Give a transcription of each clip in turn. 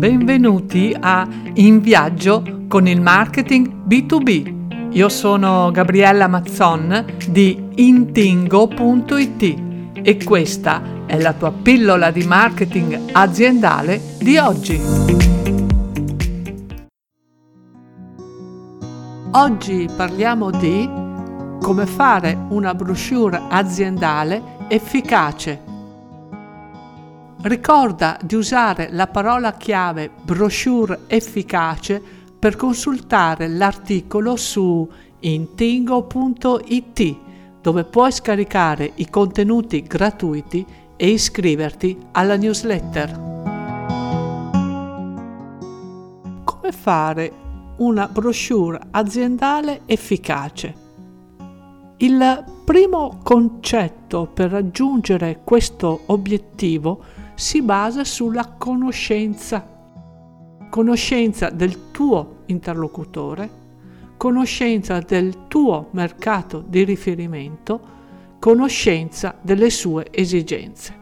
benvenuti a In Viaggio con il marketing B2B. Io sono Gabriella Mazzon di intingo.it e questa è la tua pillola di marketing aziendale di oggi. Oggi parliamo di come fare una brochure aziendale efficace Ricorda di usare la parola chiave brochure efficace per consultare l'articolo su intingo.it dove puoi scaricare i contenuti gratuiti e iscriverti alla newsletter. Come fare una brochure aziendale efficace? Il primo concetto per raggiungere questo obiettivo si basa sulla conoscenza. Conoscenza del tuo interlocutore, conoscenza del tuo mercato di riferimento, conoscenza delle sue esigenze.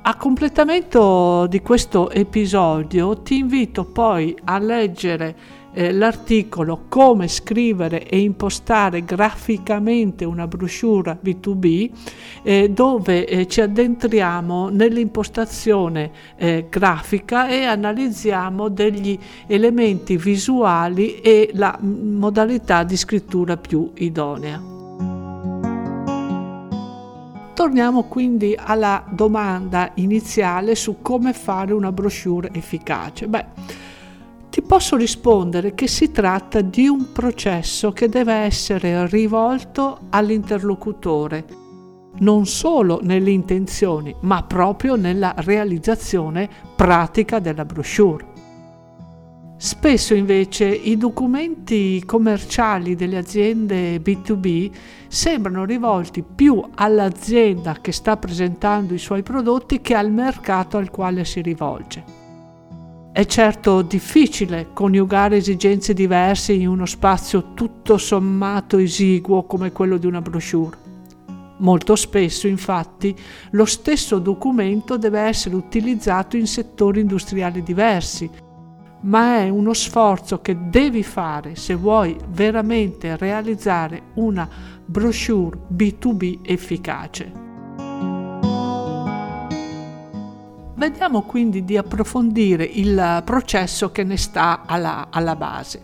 A completamento di questo episodio ti invito poi a leggere eh, l'articolo Come scrivere e impostare graficamente una brochure B2B eh, dove eh, ci addentriamo nell'impostazione eh, grafica e analizziamo degli elementi visuali e la modalità di scrittura più idonea. Torniamo quindi alla domanda iniziale su come fare una brochure efficace. Beh, ti posso rispondere che si tratta di un processo che deve essere rivolto all'interlocutore, non solo nelle intenzioni, ma proprio nella realizzazione pratica della brochure. Spesso invece i documenti commerciali delle aziende B2B sembrano rivolti più all'azienda che sta presentando i suoi prodotti che al mercato al quale si rivolge. È certo difficile coniugare esigenze diverse in uno spazio tutto sommato esiguo come quello di una brochure. Molto spesso, infatti, lo stesso documento deve essere utilizzato in settori industriali diversi, ma è uno sforzo che devi fare se vuoi veramente realizzare una brochure B2B efficace. Vediamo quindi di approfondire il processo che ne sta alla, alla base.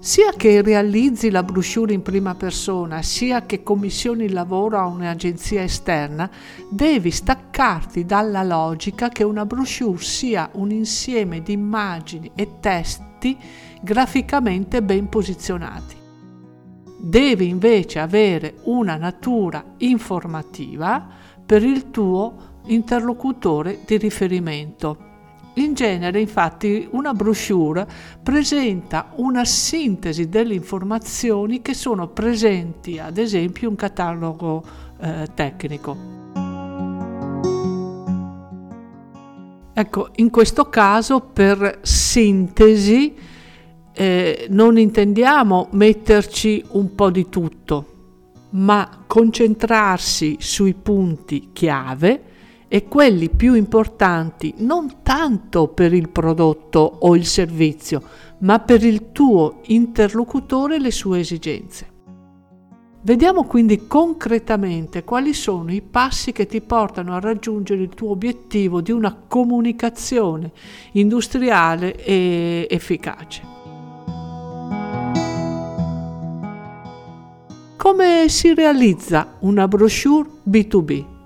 Sia che realizzi la brochure in prima persona, sia che commissioni il lavoro a un'agenzia esterna, devi staccarti dalla logica che una brochure sia un insieme di immagini e testi graficamente ben posizionati. Devi invece avere una natura informativa per il tuo interlocutore di riferimento. In genere, infatti, una brochure presenta una sintesi delle informazioni che sono presenti, ad esempio, in un catalogo eh, tecnico. Ecco, in questo caso per sintesi eh, non intendiamo metterci un po' di tutto, ma concentrarsi sui punti chiave e quelli più importanti non tanto per il prodotto o il servizio, ma per il tuo interlocutore e le sue esigenze. Vediamo quindi concretamente quali sono i passi che ti portano a raggiungere il tuo obiettivo di una comunicazione industriale e efficace. Come si realizza una brochure B2B?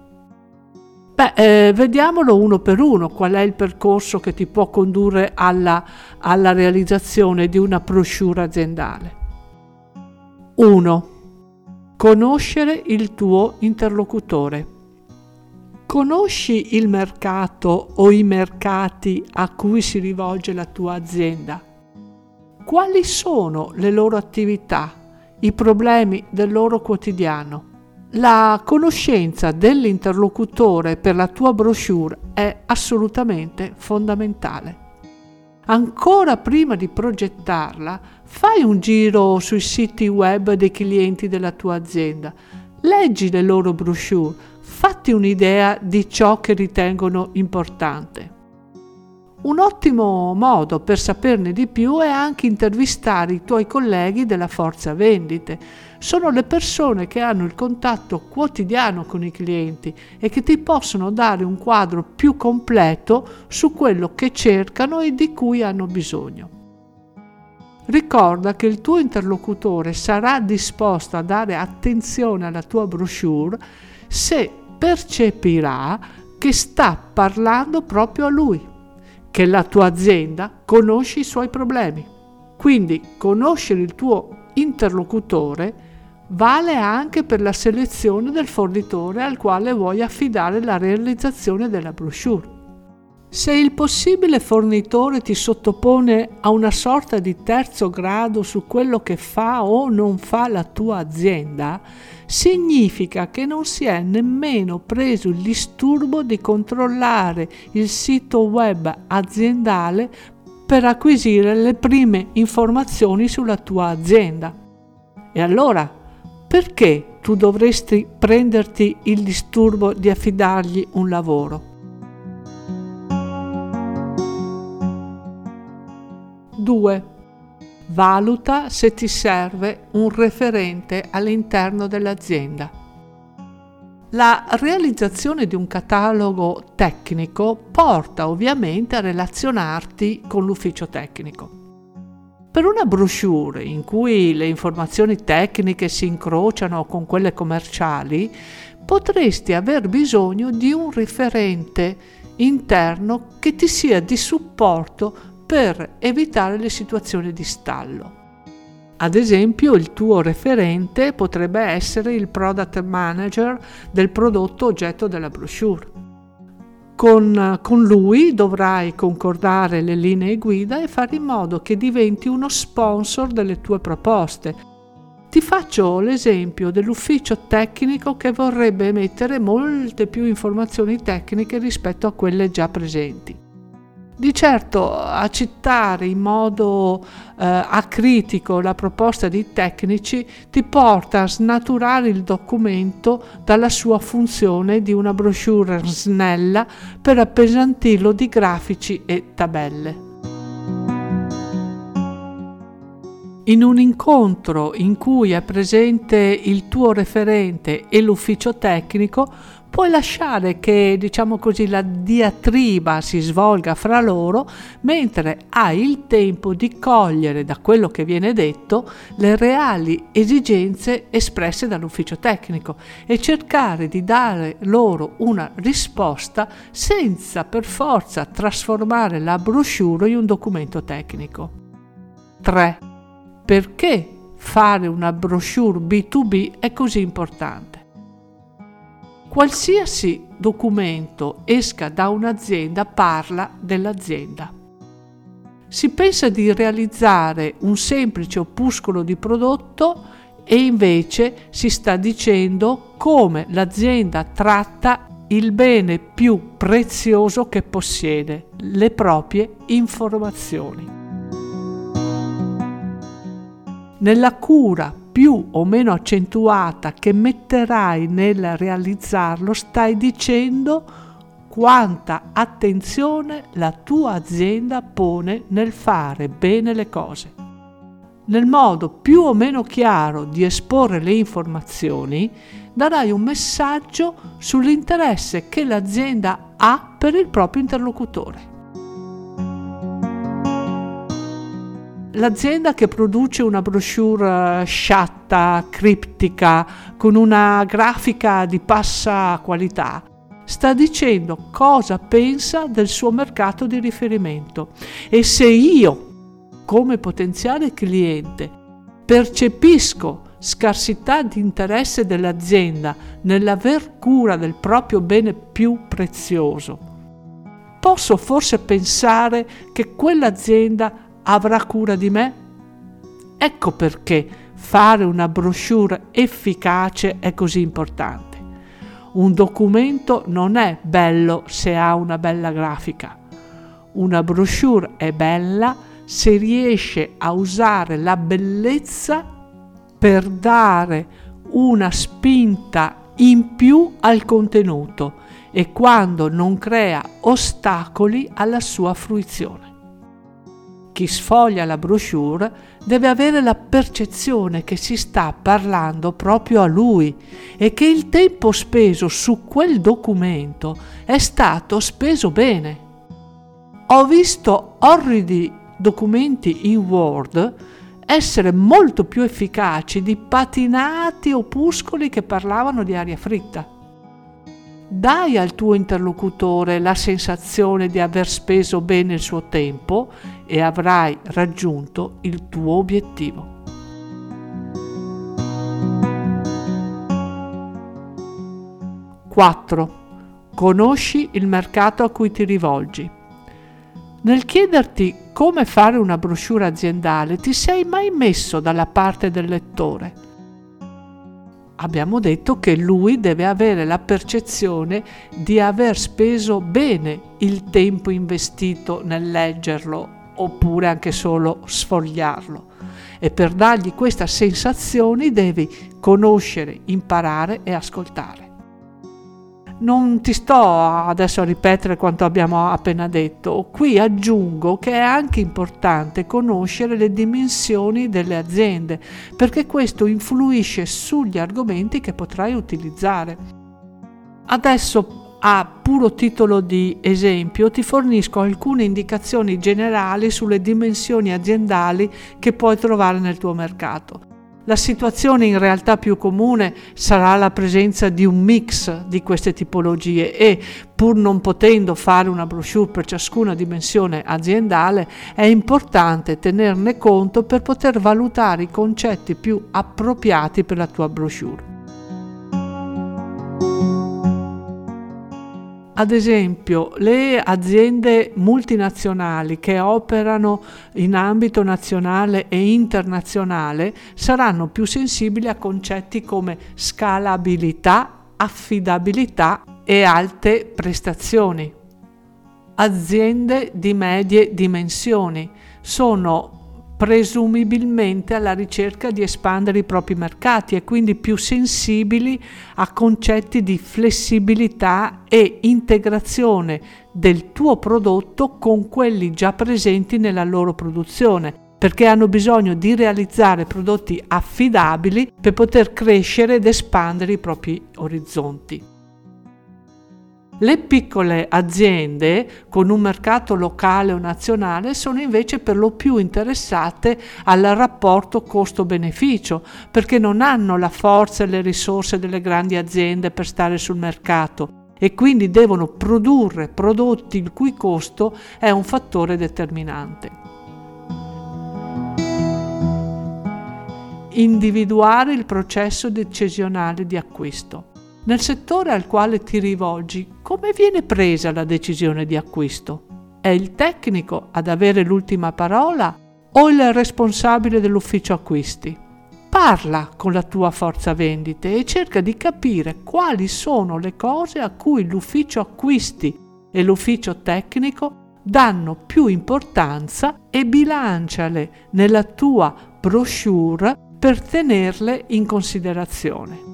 Beh, eh, vediamolo uno per uno, qual è il percorso che ti può condurre alla, alla realizzazione di una brochure aziendale. 1. Conoscere il tuo interlocutore. Conosci il mercato o i mercati a cui si rivolge la tua azienda? Quali sono le loro attività, i problemi del loro quotidiano? La conoscenza dell'interlocutore per la tua brochure è assolutamente fondamentale. Ancora prima di progettarla, fai un giro sui siti web dei clienti della tua azienda, leggi le loro brochure, fatti un'idea di ciò che ritengono importante. Un ottimo modo per saperne di più è anche intervistare i tuoi colleghi della forza vendite. Sono le persone che hanno il contatto quotidiano con i clienti e che ti possono dare un quadro più completo su quello che cercano e di cui hanno bisogno. Ricorda che il tuo interlocutore sarà disposto a dare attenzione alla tua brochure se percepirà che sta parlando proprio a lui che la tua azienda conosce i suoi problemi. Quindi conoscere il tuo interlocutore vale anche per la selezione del fornitore al quale vuoi affidare la realizzazione della brochure. Se il possibile fornitore ti sottopone a una sorta di terzo grado su quello che fa o non fa la tua azienda, significa che non si è nemmeno preso il disturbo di controllare il sito web aziendale per acquisire le prime informazioni sulla tua azienda. E allora, perché tu dovresti prenderti il disturbo di affidargli un lavoro? 2. Valuta se ti serve un referente all'interno dell'azienda. La realizzazione di un catalogo tecnico porta ovviamente a relazionarti con l'ufficio tecnico. Per una brochure in cui le informazioni tecniche si incrociano con quelle commerciali, potresti aver bisogno di un referente interno che ti sia di supporto per evitare le situazioni di stallo. Ad esempio, il tuo referente potrebbe essere il product manager del prodotto oggetto della brochure. Con, con, lui dovrai concordare le linee guida e fare in modo che diventi uno sponsor delle tue proposte. Ti faccio l'esempio dell'ufficio tecnico che vorrebbe emettere molte più informazioni tecniche rispetto a quelle già presenti. Di certo accettare in modo eh, acritico la proposta dei tecnici ti porta a snaturare il documento dalla sua funzione di una brochure snella per appesantirlo di grafici e tabelle. In un incontro in cui è presente il tuo referente e l'ufficio tecnico, puoi lasciare che, diciamo così, la diatriba si svolga fra loro, mentre hai il tempo di cogliere da quello che viene detto le reali esigenze espresse dall'ufficio tecnico e cercare di dare loro una risposta senza per forza trasformare la brochure in un documento tecnico. 3 perché fare una brochure B2B è così importante. Qualsiasi documento esca da un'azienda parla dell'azienda. Si pensa di realizzare un semplice opuscolo di prodotto e invece si sta dicendo come l'azienda tratta il bene più prezioso che possiede, le proprie informazioni. nella cura più o meno accentuata che metterai nel realizzarlo, stai dicendo quanta attenzione la tua azienda pone nel fare bene le cose. Nel modo più o meno chiaro di esporre le informazioni, darai un messaggio sull'interesse che l'azienda ha per il proprio interlocutore. L'azienda che produce una brochure eh, sciatta, criptica, con una grafica di bassa qualità, sta dicendo cosa pensa del suo mercato di riferimento. E se io, come potenziale cliente, percepisco scarsità di interesse dell'azienda nell'aver cura del proprio bene più prezioso, posso forse pensare che quell'azienda avrà cura di me? Ecco perché fare una brochure efficace è così importante. Un documento non è bello se ha una bella grafica. Una brochure è bella se riesce a usare la bellezza per dare una spinta in più al contenuto e quando non crea ostacoli alla sua fruizione. Chi sfoglia la brochure deve avere la percezione che si sta parlando proprio a lui e che il tempo speso su quel documento è stato speso bene. Ho visto orridi documenti in Word essere molto più efficaci di patinati opuscoli che parlavano di aria fritta. Dai al tuo interlocutore la sensazione di aver speso bene il suo tempo e avrai raggiunto il tuo obiettivo. Quattro. Conosci il mercato a cui ti rivolgi. Nel chiederti come fare una brochure aziendale, ti sei mai messo dalla parte del lettore? Abbiamo detto che lui deve avere la percezione di aver speso bene il tempo investito nel leggerlo oppure anche solo sfogliarlo. E per dargli questa sensazione devi conoscere, imparare e ascoltare. Non ti sto adesso a ripetere quanto abbiamo appena detto, qui aggiungo che è anche importante conoscere le dimensioni delle aziende, perché questo influisce sugli argomenti che potrai utilizzare. Adesso a puro titolo di esempio ti fornisco alcune indicazioni generali sulle dimensioni aziendali che puoi trovare nel tuo mercato. La situazione in realtà più comune sarà la presenza di un mix di queste tipologie e, pur non potendo fare una brochure per ciascuna dimensione aziendale, è importante tenerne conto per poter valutare i concetti più appropriati per la tua brochure. Ad esempio, le aziende multinazionali che operano in ambito nazionale e internazionale saranno più sensibili a concetti come scalabilità, affidabilità e alte prestazioni. Aziende di medie dimensioni sono presumibilmente alla ricerca di espandere i propri mercati e quindi più sensibili a concetti di flessibilità e integrazione del tuo prodotto con quelli già presenti nella loro produzione perché hanno bisogno di realizzare prodotti affidabili per poter crescere ed espandere i propri orizzonti. Le piccole aziende con un mercato locale o nazionale sono invece per lo più interessate al rapporto costo-beneficio perché non hanno la forza e le risorse delle grandi aziende per stare sul mercato e quindi devono produrre prodotti il cui costo è un fattore determinante. Individuare il processo decisionale di acquisto. Nel settore al quale ti rivolgi, come viene presa la decisione di acquisto? È il tecnico ad avere l'ultima parola o il responsabile dell'ufficio acquisti? Parla con la tua forza vendite e cerca di capire quali sono le cose a cui l'ufficio acquisti e l'ufficio tecnico danno più importanza e bilanciale nella tua brochure per tenerle in considerazione.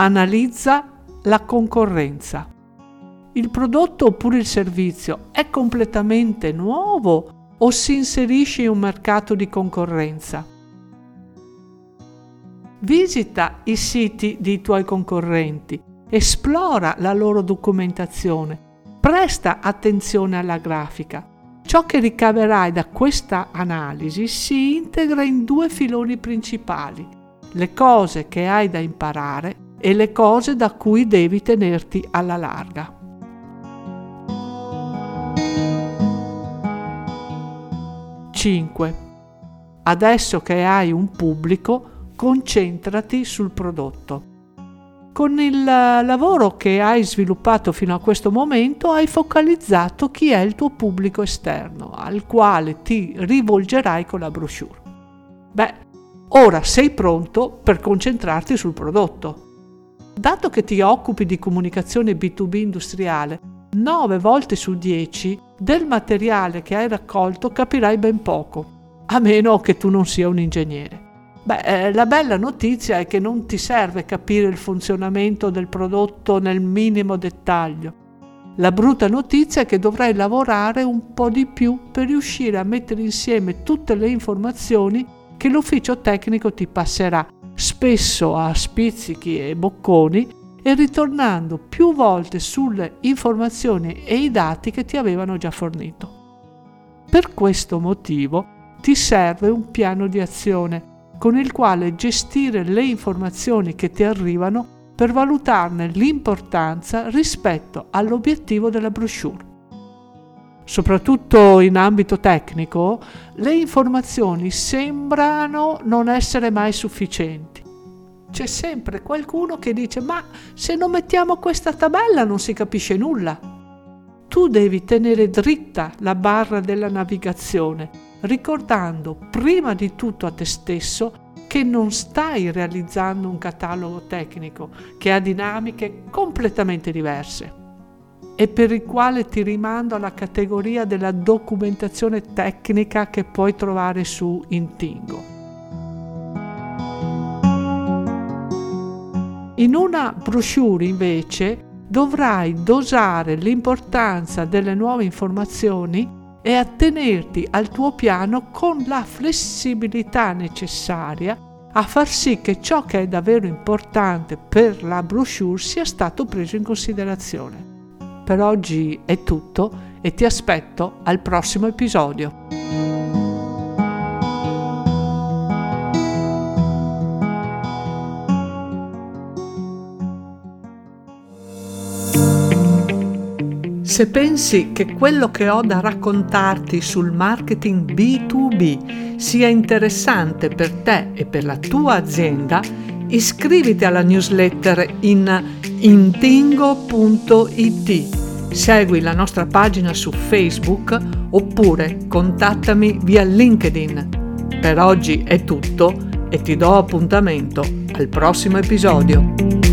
Analizza la concorrenza. Il prodotto oppure il servizio è completamente nuovo o si inserisce in un mercato di concorrenza? Visita i siti dei tuoi concorrenti, esplora la loro documentazione, presta attenzione alla grafica. Ciò che ricaverai da questa analisi si integra in due filoni principali, le cose che hai da imparare e le cose da cui devi tenerti alla larga. Cinque. Adesso che hai un pubblico, concentrati sul prodotto. Con il lavoro che hai sviluppato fino a questo momento hai focalizzato chi è il tuo pubblico esterno, al quale ti rivolgerai con la brochure. Beh, ora sei pronto per concentrarti sul prodotto. Dato che ti occupi di comunicazione B2B industriale, 9 volte su 10 del materiale che hai raccolto capirai ben poco, a meno che tu non sia un ingegnere. Beh, eh, la bella notizia è che non ti serve capire il funzionamento del prodotto nel minimo dettaglio. La brutta notizia è che dovrai lavorare un po' di più per riuscire a mettere insieme tutte le informazioni che l'ufficio tecnico ti passerà, spesso a spizzichi e bocconi, e ritornando più volte sulle informazioni e i dati che ti avevano già fornito. Per questo motivo ti serve un piano di azione con il quale gestire le informazioni che ti arrivano per valutarne l'importanza rispetto all'obiettivo della brochure. Soprattutto in ambito tecnico, le informazioni sembrano non essere mai sufficienti. C'è sempre qualcuno che dice ma se non mettiamo questa tabella non si capisce nulla. Tu devi tenere dritta la barra della navigazione ricordando prima di tutto a te stesso che non stai realizzando un catalogo tecnico che ha dinamiche completamente diverse e per il quale ti rimando alla categoria della documentazione tecnica che puoi trovare su Intingo. In una brochure invece dovrai dosare l'importanza delle nuove informazioni e attenerti al tuo piano con la flessibilità necessaria a far sì che ciò che è davvero importante per la brochure sia stato preso in considerazione. Per oggi è tutto e ti aspetto al prossimo episodio. Se pensi che quello che ho da raccontarti sul marketing B2B sia interessante per te e per la tua azienda, iscriviti alla newsletter in intingo.it. Segui la nostra pagina su Facebook oppure contattami via LinkedIn. Per oggi è tutto e ti do appuntamento al prossimo episodio.